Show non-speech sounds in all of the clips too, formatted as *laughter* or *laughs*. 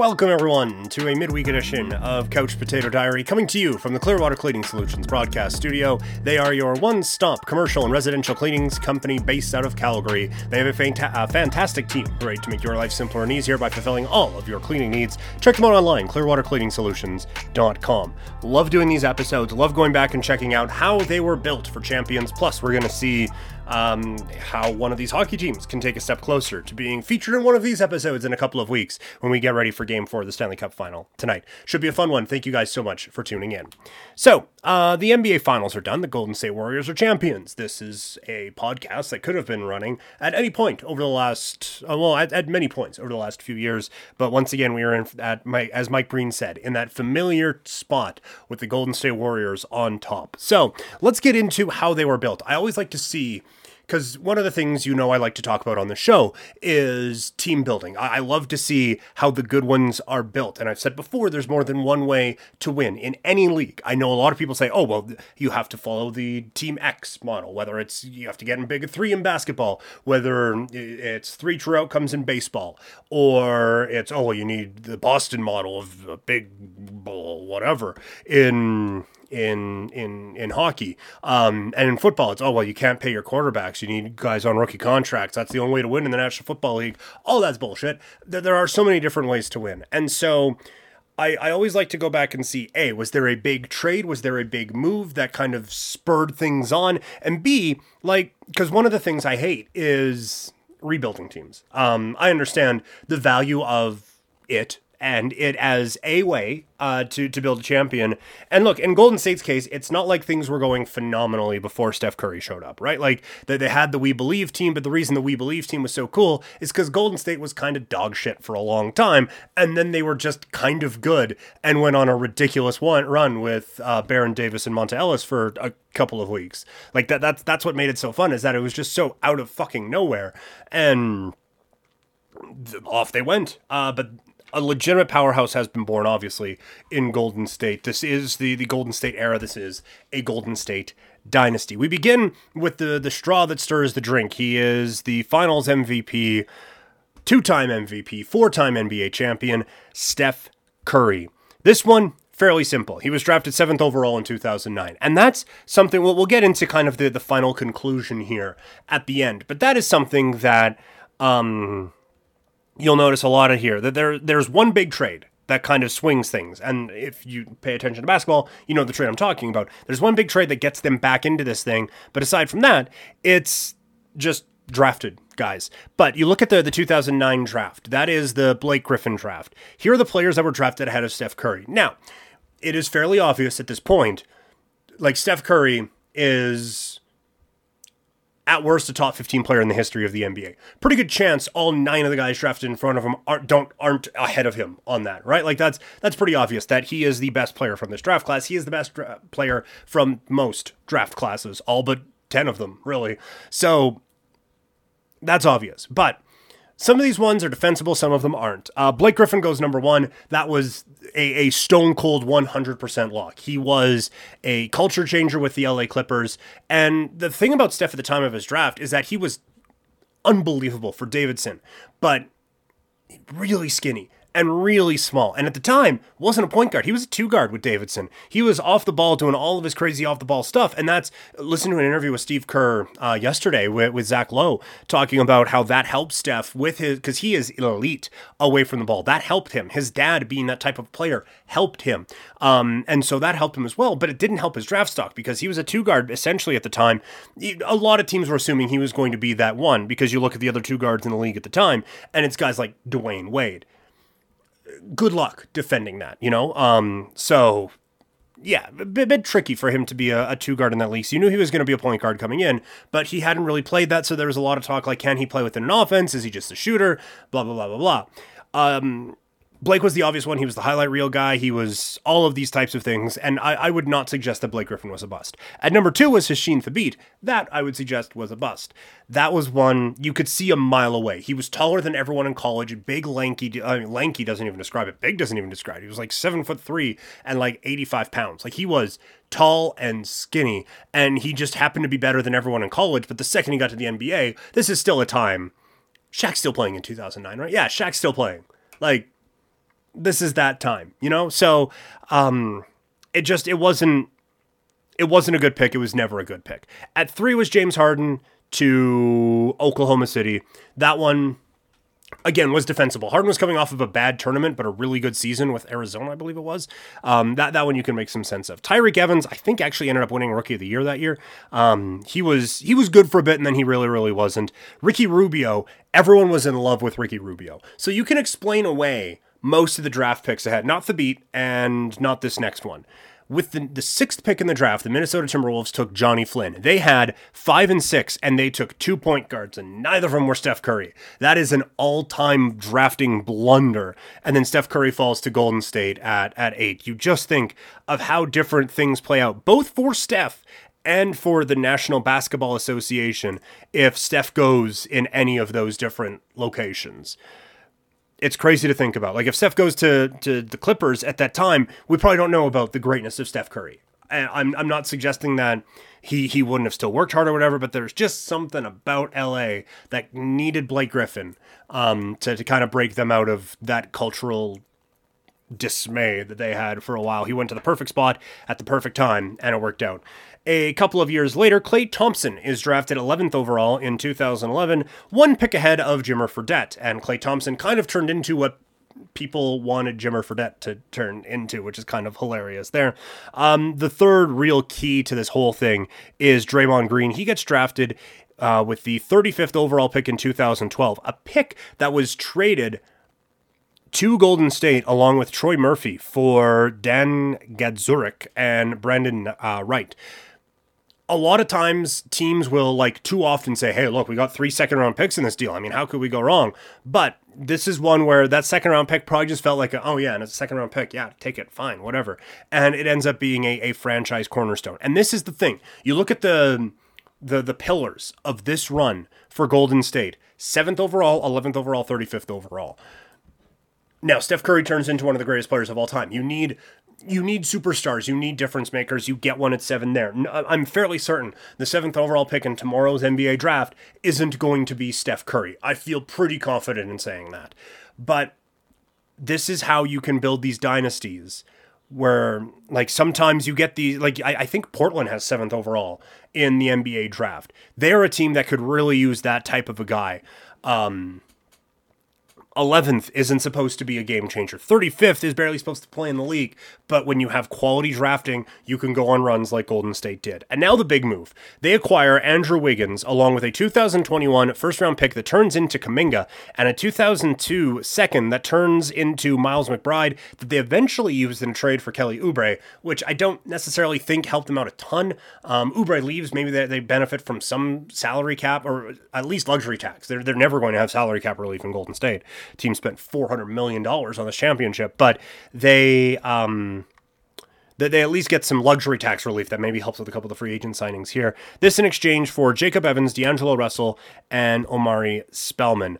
Welcome, everyone, to a midweek edition of Couch Potato Diary, coming to you from the Clearwater Cleaning Solutions broadcast studio. They are your one stop commercial and residential cleanings company based out of Calgary. They have a, fanta- a fantastic team ready to make your life simpler and easier by fulfilling all of your cleaning needs. Check them out online, clearwatercleaningsolutions.com. Love doing these episodes, love going back and checking out how they were built for champions. Plus, we're going to see um, how one of these hockey teams can take a step closer to being featured in one of these episodes in a couple of weeks when we get ready for game four of the Stanley Cup final tonight. Should be a fun one. Thank you guys so much for tuning in. So, uh, the NBA finals are done. The Golden State Warriors are champions. This is a podcast that could have been running at any point over the last, uh, well, at, at many points over the last few years. But once again, we are in, at my, as Mike Breen said, in that familiar spot with the Golden State Warriors on top. So, let's get into how they were built. I always like to see because one of the things you know I like to talk about on the show is team building. I-, I, love to see how the good ones are built. And I've said before, there's more than one way to win in any league. I know a lot of people say, oh, well, you have to follow the Team X model, whether it's you have to get in big three in basketball, whether it's three true outcomes in baseball, or it's, oh, well, you need the Boston model of a big whatever in in in in hockey. Um, and in football, it's oh well, you can't pay your quarterbacks. You need guys on rookie contracts. That's the only way to win in the National Football League. All that's bullshit. There, are so many different ways to win, and so. I, I always like to go back and see A, was there a big trade? Was there a big move that kind of spurred things on? And B, like, because one of the things I hate is rebuilding teams. Um, I understand the value of it and it as a way uh, to to build a champion. And look, in Golden State's case, it's not like things were going phenomenally before Steph Curry showed up, right? Like they, they had the We Believe team, but the reason the We Believe team was so cool is because Golden State was kind of dog shit for a long time, and then they were just kind of good and went on a ridiculous one run with uh, Baron Davis and Monta Ellis for a couple of weeks. Like that that's that's what made it so fun is that it was just so out of fucking nowhere and off they went. Uh, but a legitimate powerhouse has been born, obviously, in Golden State. This is the, the Golden State era. This is a Golden State dynasty. We begin with the, the straw that stirs the drink. He is the finals MVP, two time MVP, four time NBA champion, Steph Curry. This one, fairly simple. He was drafted seventh overall in 2009. And that's something we'll, we'll get into kind of the, the final conclusion here at the end. But that is something that. Um, you'll notice a lot of here that there there's one big trade that kind of swings things. And if you pay attention to basketball, you know the trade I'm talking about. There's one big trade that gets them back into this thing, but aside from that, it's just drafted guys. But you look at the the 2009 draft. That is the Blake Griffin draft. Here are the players that were drafted ahead of Steph Curry. Now, it is fairly obvious at this point like Steph Curry is at worst a top 15 player in the history of the NBA. Pretty good chance all nine of the guys drafted in front of him aren't don't aren't ahead of him on that, right? Like that's that's pretty obvious that he is the best player from this draft class. He is the best dra- player from most draft classes, all but 10 of them, really. So that's obvious. But some of these ones are defensible, some of them aren't. Uh, Blake Griffin goes number one. That was a, a stone cold 100% lock. He was a culture changer with the LA Clippers. And the thing about Steph at the time of his draft is that he was unbelievable for Davidson, but really skinny and really small. And at the time, wasn't a point guard. He was a two guard with Davidson. He was off the ball doing all of his crazy off the ball stuff. And that's listen to an interview with Steve Kerr uh, yesterday with, with Zach Lowe talking about how that helped Steph with his because he is elite away from the ball. That helped him. His dad being that type of player helped him. Um, and so that helped him as well. But it didn't help his draft stock because he was a two guard essentially at the time. A lot of teams were assuming he was going to be that one because you look at the other two guards in the league at the time, and it's guys like Dwyane Wade good luck defending that, you know? Um, so yeah, a bit, bit, tricky for him to be a, a two guard in that league. So you knew he was going to be a point guard coming in, but he hadn't really played that. So there was a lot of talk like, can he play within an offense? Is he just a shooter? Blah, blah, blah, blah, blah. Um, Blake was the obvious one. He was the highlight reel guy. He was all of these types of things. And I, I would not suggest that Blake Griffin was a bust. At number two was Hasheem Thabeet. That I would suggest was a bust. That was one you could see a mile away. He was taller than everyone in college. Big, lanky. I mean, lanky doesn't even describe it. Big doesn't even describe it. He was like seven foot three and like 85 pounds. Like he was tall and skinny. And he just happened to be better than everyone in college. But the second he got to the NBA, this is still a time. Shaq's still playing in 2009, right? Yeah, Shaq's still playing. Like, this is that time, you know? So um it just it wasn't it wasn't a good pick. It was never a good pick. At three was James Harden to Oklahoma City. That one again was defensible. Harden was coming off of a bad tournament, but a really good season with Arizona, I believe it was. Um, that that one you can make some sense of. Tyreke Evans, I think, actually ended up winning Rookie of the Year that year. Um, he was he was good for a bit, and then he really really wasn't. Ricky Rubio, everyone was in love with Ricky Rubio, so you can explain away most of the draft picks ahead, not Thabeet and not this next one with the, the sixth pick in the draft, the Minnesota Timberwolves took Johnny Flynn. They had five and six, and they took two point guards, and neither of them were Steph Curry. That is an all time drafting blunder. And then Steph Curry falls to Golden State at, at eight. You just think of how different things play out, both for Steph and for the National Basketball Association if Steph goes in any of those different locations it's crazy to think about. Like if Steph goes to to the Clippers at that time, we probably don't know about the greatness of Steph Curry. I'm I'm not suggesting that he he wouldn't have still worked hard or whatever, but there's just something about LA that needed Blake Griffin um, to to kind of break them out of that cultural dismay that they had for a while. He went to the perfect spot at the perfect time, and it worked out. A couple of years later, Klay Thompson is drafted 11th overall in 2011, one pick ahead of Jimmer Fredette, and Klay Thompson kind of turned into what people wanted Jimmer Fredette to turn into, which is kind of hilarious there. Um, the third real key to this whole thing is Draymond Green. He gets drafted uh, with the 35th overall pick in 2012, a pick that was traded to Golden State along with Troy Murphy for Dan Gadzuric and Brandon uh, Wright a lot of times teams will like too often say, hey, look, we got three second round picks in this deal. I mean, how could we go wrong? But this is one where that second round pick probably just felt like, a, oh, yeah, and it's a second round pick. Yeah, take it. Fine, whatever. And it ends up being a, a franchise cornerstone. And this is the thing. You look at the, the, the pillars of this run for Golden State seventh overall, 11th overall, 35th overall. Now, Steph Curry turns into one of the greatest players of all time. You need you need superstars. You need difference makers. You get one at seven there. I'm fairly certain the seventh overall pick in tomorrow's NBA draft isn't going to be Steph Curry. I feel pretty confident in saying that. But this is how you can build these dynasties where like sometimes you get these like I, I, think Portland has seventh overall in the NBA draft. They're a team that could really use that type of a guy. Um, 11th isn't supposed to be a game changer. 35th is barely supposed to play in the league, but when you have quality drafting, you can go on runs like Golden State did. And now the big move. They acquire Andrew Wiggins along with a 2021 first round pick that turns into Kuminga and a 2002 second that turns into Miles McBride that they eventually used in a trade for Kelly Oubre, which I don't necessarily think helped them out a ton. Um, Oubre leaves, maybe they, they benefit from some salary cap or at least luxury tax. They're, they're never going to have salary cap relief in Golden State team spent four hundred million dollars on this championship, but they um, that they at least get some luxury tax relief that maybe helps with a couple of the free agent signings here. This in exchange for Jacob Evans, D'Angelo Russell, and Omari Spellman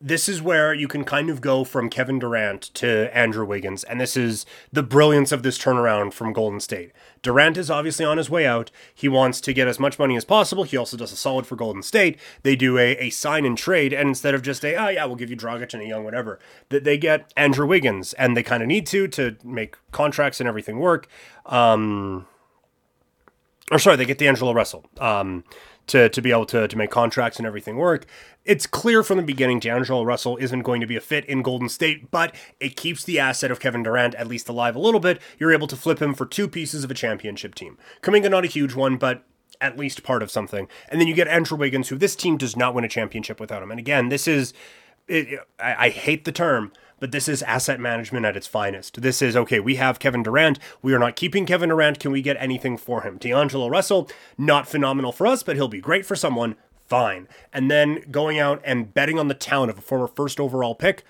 this is where you can kind of go from Kevin Durant to Andrew Wiggins, and this is the brilliance of this turnaround from Golden State. Durant is obviously on his way out. He wants to get as much money as possible. He also does a solid for Golden State. They do a, a sign and trade, and instead of just a, oh yeah, we'll give you Dragic and a young whatever, that they get Andrew Wiggins, and they kind of need to to make contracts and everything work. Um, or sorry, they get D'Angelo Russell. Um, to, to be able to, to make contracts and everything work. It's clear from the beginning D'Angelo Russell isn't going to be a fit in Golden State, but it keeps the asset of Kevin Durant at least alive a little bit. You're able to flip him for two pieces of a championship team. Kuminga, not a huge one, but at least part of something. And then you get Andrew Wiggins, who this team does not win a championship without him. And again, this is, it, I, I hate the term, but this is asset management at its finest. This is okay, we have Kevin Durant. We are not keeping Kevin Durant. Can we get anything for him? D'Angelo Russell, not phenomenal for us, but he'll be great for someone. Fine. And then going out and betting on the talent of a former first overall pick,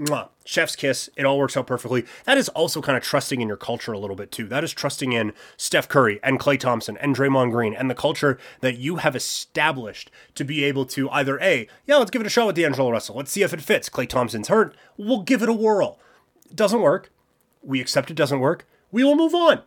mwah, chef's kiss. It all works out perfectly. That is also kind of trusting in your culture a little bit too. That is trusting in Steph Curry and Klay Thompson and Draymond Green and the culture that you have established to be able to either A, yeah, let's give it a shot with D'Angelo Russell. Let's see if it fits. Klay Thompson's hurt. We'll give it a whirl. It doesn't work. We accept it doesn't work. We will move on.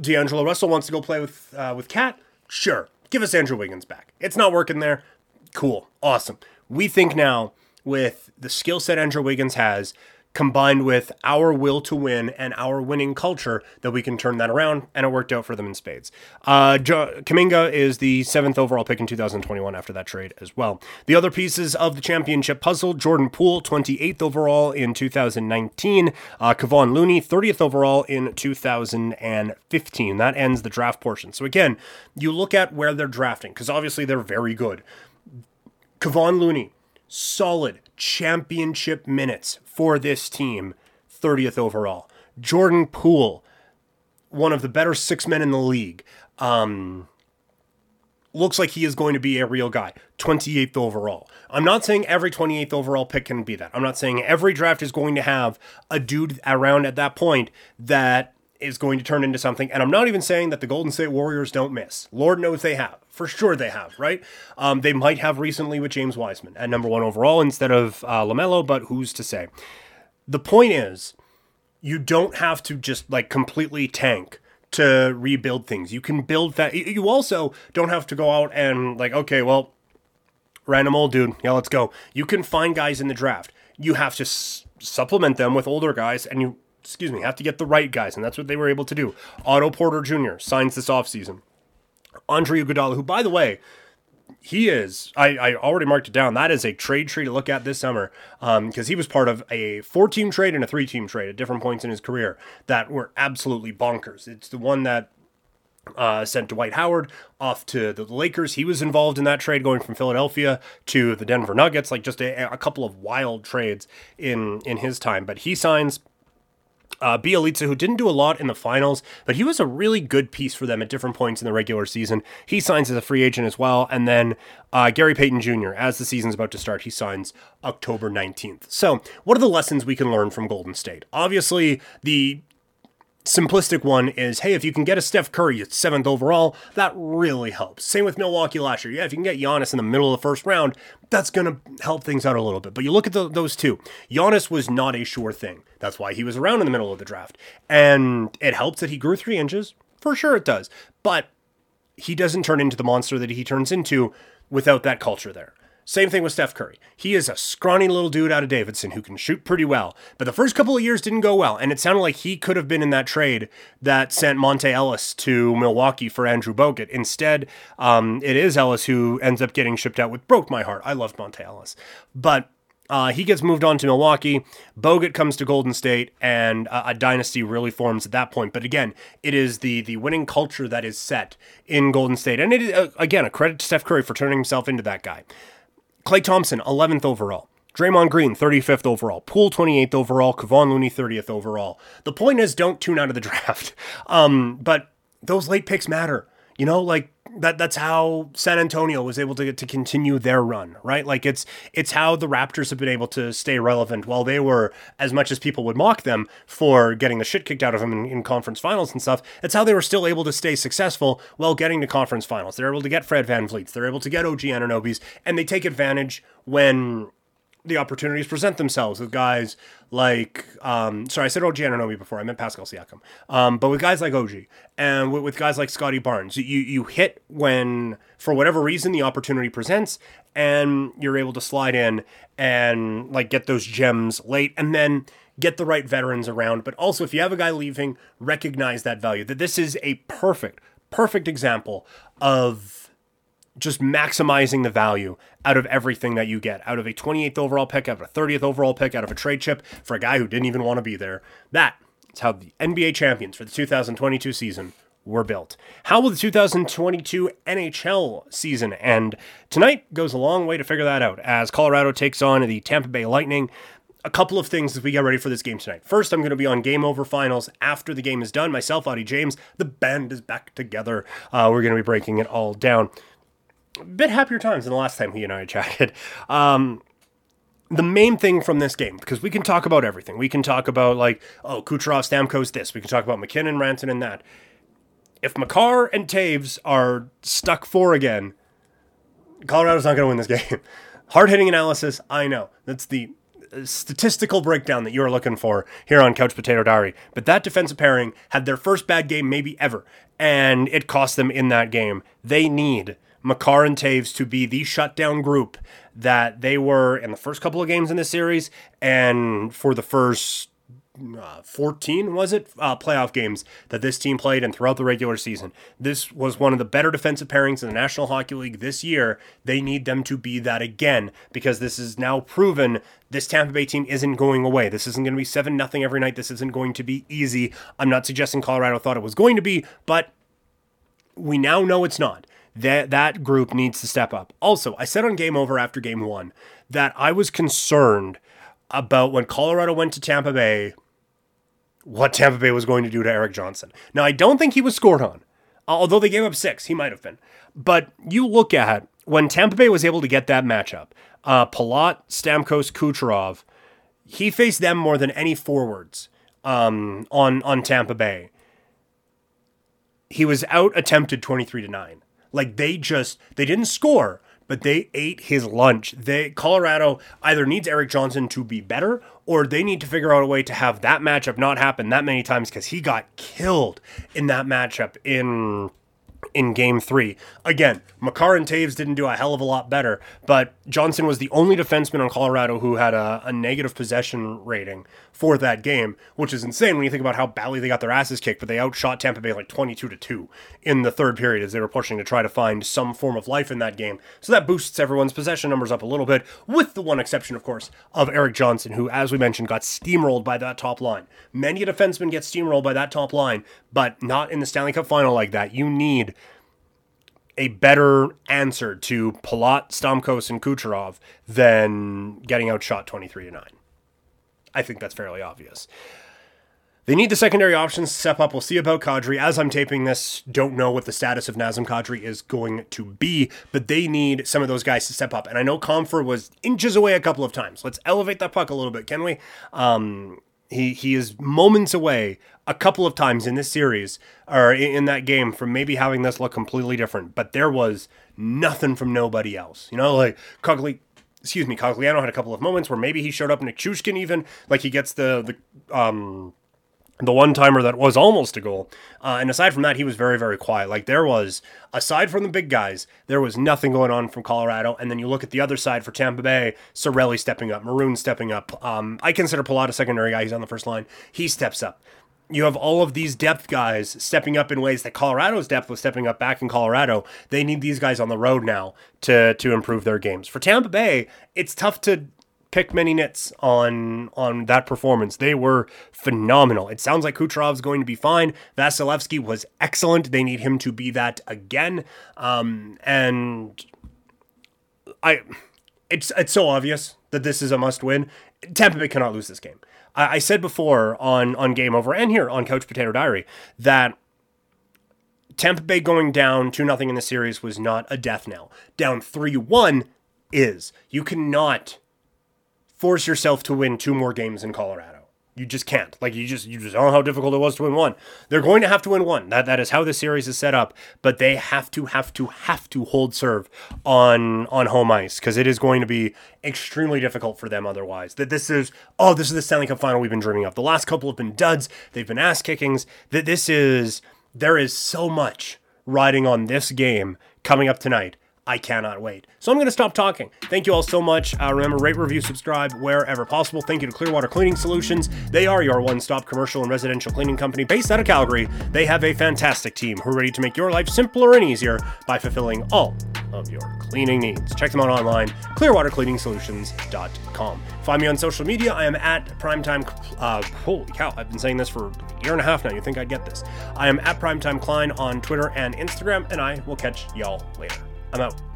D'Angelo Russell wants to go play with uh, with KAT. Sure. Give us Andrew Wiggins back. It's not working there. Cool. Awesome. We think now with the skill set Andrew Wiggins has, combined with our will to win and our winning culture that we can turn that around and it worked out for them in spades. Uh, jo- Kuminga is the seventh overall pick in 2021 after that trade as well. The other pieces of the championship puzzle jordan poole 28th overall in 2019 uh, kevon looney 30th overall in 2015 that ends the draft portion. So again you look at where they're drafting because obviously they're very good. Kevon looney solid championship minutes for this team, 30th overall. Jordan Poole, one of the better six men in the league. Um, looks like he is going to be a real guy. 28th overall. I'm not saying every 28th overall pick can be that. I'm not saying every draft is going to have a dude around at that point that is going to turn into something. And I'm not even saying that the Golden State Warriors don't miss. Lord knows they have. For sure they have, right? Um, they might have recently with James Wiseman at number one overall instead of uh, LaMelo, but who's to say? The point is, you don't have to just like completely tank to rebuild things. You can build that. You also don't have to go out and like, okay, well, random old dude, yeah, let's go. You can find guys in the draft. You have to s- supplement them with older guys, and you excuse me, have to get the right guys, and that's what they were able to do. Otto Porter Jr. signs this offseason. Andre Iguodala, who, by the way, he is, I, I already marked it down. That is a trade tree to look at this summer because um, he was part of a four team trade and a three team trade at different points in his career that were absolutely bonkers. It's the one that uh, sent Dwight Howard off to the Lakers. He was involved in that trade, going from Philadelphia to the Denver Nuggets. Like just a, a couple of wild trades in in his time. But he signs uh, Bjelica, who didn't do a lot in the finals, but he was a really good piece for them at different points in the regular season. He signs as a free agent as well. And then uh, Gary Payton Jr., as the season's about to start, he signs October 19th. So, what are the lessons we can learn from Golden State? Obviously, the simplistic one is hey, if you can get a Steph Curry at seventh overall, that really helps. Same with Milwaukee last year. Yeah, if you can get Giannis in the middle of the first round, that's going to help things out a little bit. But you look at the, those two. Giannis was not a sure thing. That's why he was around in the middle of the draft. And it helps that he grew three inches. For sure it does. But he doesn't turn into the monster that he turns into without that culture there. Same thing with Steph Curry. He is a scrawny little dude out of Davidson who can shoot pretty well. But the first couple of years didn't go well. And it sounded like he could have been in that trade that sent Monta Ellis to Milwaukee for Andrew Bogut. Instead, um, it is Ellis who ends up getting shipped out, which broke my heart. I loved Monta Ellis. But uh, he gets moved on to Milwaukee. Bogut comes to Golden State, and a dynasty really forms at that point. But again, it is the the winning culture that is set in Golden State, and it is uh, again a credit to Steph Curry for turning himself into that guy. Klay Thompson, 11th overall. Draymond Green, 35th overall. Poole, 28th overall. Kevon Looney, 30th overall. The point is, don't tune out of the *laughs* draft. Um, but those late picks matter. You know, like that that's how San Antonio was able to get to continue their run, right? Like it's it's how the Raptors have been able to stay relevant while they were as much as people would mock them for getting the shit kicked out of them in, in conference finals and stuff. It's how they were still able to stay successful while getting to conference finals. They're able to get Fred VanVleets, they're able to get OG Anunoby's, and they take advantage when the opportunities present themselves with guys like um, sorry I said OG Anunoby before I meant Pascal Siakam. Um, but with guys like OG and with, with guys like Scottie Barnes you you hit when for whatever reason the opportunity presents and you're able to slide in and like get those gems late and then get the right veterans around. But also if you have a guy leaving recognize that value that this is a perfect perfect example of just maximizing the value out of everything that you get out of a 28th overall pick, out of a 30th overall pick, out of a trade chip for a guy who didn't even want to be there. That is how the NBA champions for the 2022 season were built. How will the 2022 NHL season end? Tonight goes a long way to figure that out as Colorado takes on the Tampa Bay Lightning. A couple of things as we get ready for this game tonight. First, I'm going to be on Game Over Finals after the game is done. Myself, Audie James, the band is back together. Uh, we're going to be breaking it all down bit happier times than the last time he and I chatted. Um, the main thing from this game, because we can talk about everything. We can talk about like, oh, Kucherov, Stamkos, this. We can talk about MacKinnon, Rantanen, and that. If Makar and Toews are stuck four again, Colorado's not going to win this game. *laughs* Hard hitting analysis, I know. That's the statistical breakdown that you're looking for here on Couch Potato Diary. But that defensive pairing had their first bad game maybe ever, and it cost them in that game. They need Makar and Toews to be the shutdown group that they were in the first couple of games in this series and for the first uh, 14 was it uh, playoff games that this team played and throughout the regular season. This was one of the better defensive pairings in the national hockey league this year. They need them to be that again because this is now proven this tampa bay team isn't going away. This isn't going to be 7 nothing every night. This isn't going to be easy. I'm not suggesting colorado thought it was going to be but we now know it's not that that group needs to step up also i said on game over after game one that i was concerned about when colorado went to tampa bay what Tampa Bay was going to do to Erik Johnson. Now, I don't think he was scored on, although they gave up six. He might have been. But you look at when Tampa Bay was able to get that matchup, uh, Palat, Stamkos, Kucherov, he faced them more than any forwards um, on on Tampa Bay. He was out attempted 23 to 9. Like they just they didn't score, but they ate his lunch. They Colorado either needs Erik Johnson to be better or they need to figure out a way to have that matchup not happen that many times because he got killed in that matchup in in game three. Again, Makar and Toews didn't do a hell of a lot better, but Johnson was the only defenseman on Colorado who had a, a, negative possession rating for that game, which is insane when you think about how badly they got their asses kicked, but they outshot Tampa Bay like 22 to 2 in the third period as they were pushing to try to find some form of life in that game. So that boosts everyone's possession numbers up a little bit, with the one exception, of course, of Erik Johnson, who, as we mentioned, got steamrolled by that top line. Many defensemen get steamrolled by that top line, but not in the Stanley Cup final like that. You need a better answer to Palat, Stamkos, and Kucherov than getting outshot 23 to 9. I think that's fairly obvious. They need the secondary options to step up. We'll see about Kadri. As I'm taping this, don't know what the status of Nazem Kadri is going to be, but they need some of those guys to step up. And I know Compher was inches away a couple of times. Let's elevate that puck a little bit, can we? Um, he he is moments away a couple of times in this series or in that game from maybe having this look completely different. But there was nothing from nobody else. You know, like Cogli, excuse me, Cogliano had a couple of moments where maybe he showed up. Nichushkin even like he gets the the um the one timer that was almost a goal. Uh, and aside from that, he was very, very quiet. Like there was, aside from the big guys, there was nothing going on from Colorado. And then you look at the other side for Tampa Bay, Cirelli stepping up, Maroon stepping up. Um, I consider Palat a secondary guy. He's on the first line. He steps up. You have all of these depth guys stepping up in ways that Colorado's depth was stepping up back in Colorado. They need these guys on the road now to to improve their games. For Tampa Bay, it's tough to pick many nits on on that performance. They were phenomenal. It sounds like Kucherov's going to be fine. Vasilevskiy was excellent. They need him to be that again. Um, and I, it's it's so obvious that this is a must win. Tampa Bay cannot lose this game. I, I said before on on Game Over and here on Couch Potato Diary that Tampa Bay going down 2 nothing in the series was not a death knell. Down 3 1 is. You cannot force yourself to win two more games in Colorado. You just can't. Like you just you just don't know how difficult it was to win one. They're going to have to win one. That that is how the series is set up. But they have to have to have to hold serve on on home ice because it is going to be extremely difficult for them otherwise. That this is oh this is the Stanley Cup final we've been dreaming of. The last couple have been duds. They've been ass kickings. That this is there is so much riding on this game coming up tonight I cannot wait. So I'm going to stop talking. Thank you all so much. Uh, remember, rate, review, subscribe wherever possible. Thank you to Clearwater Cleaning Solutions. They are your one stop commercial and residential cleaning company based out of Calgary. They have a fantastic team who are ready to make your life simpler and easier by fulfilling all of your cleaning needs. Check them out online, clearwatercleaningsolutions.com. Find me on social media. I am at Primetime. Uh, holy cow, I've been saying this for a year and a half now. You think I'd get this? I am at Primetime Klein on Twitter and Instagram, and I will catch y'all later. I'm out.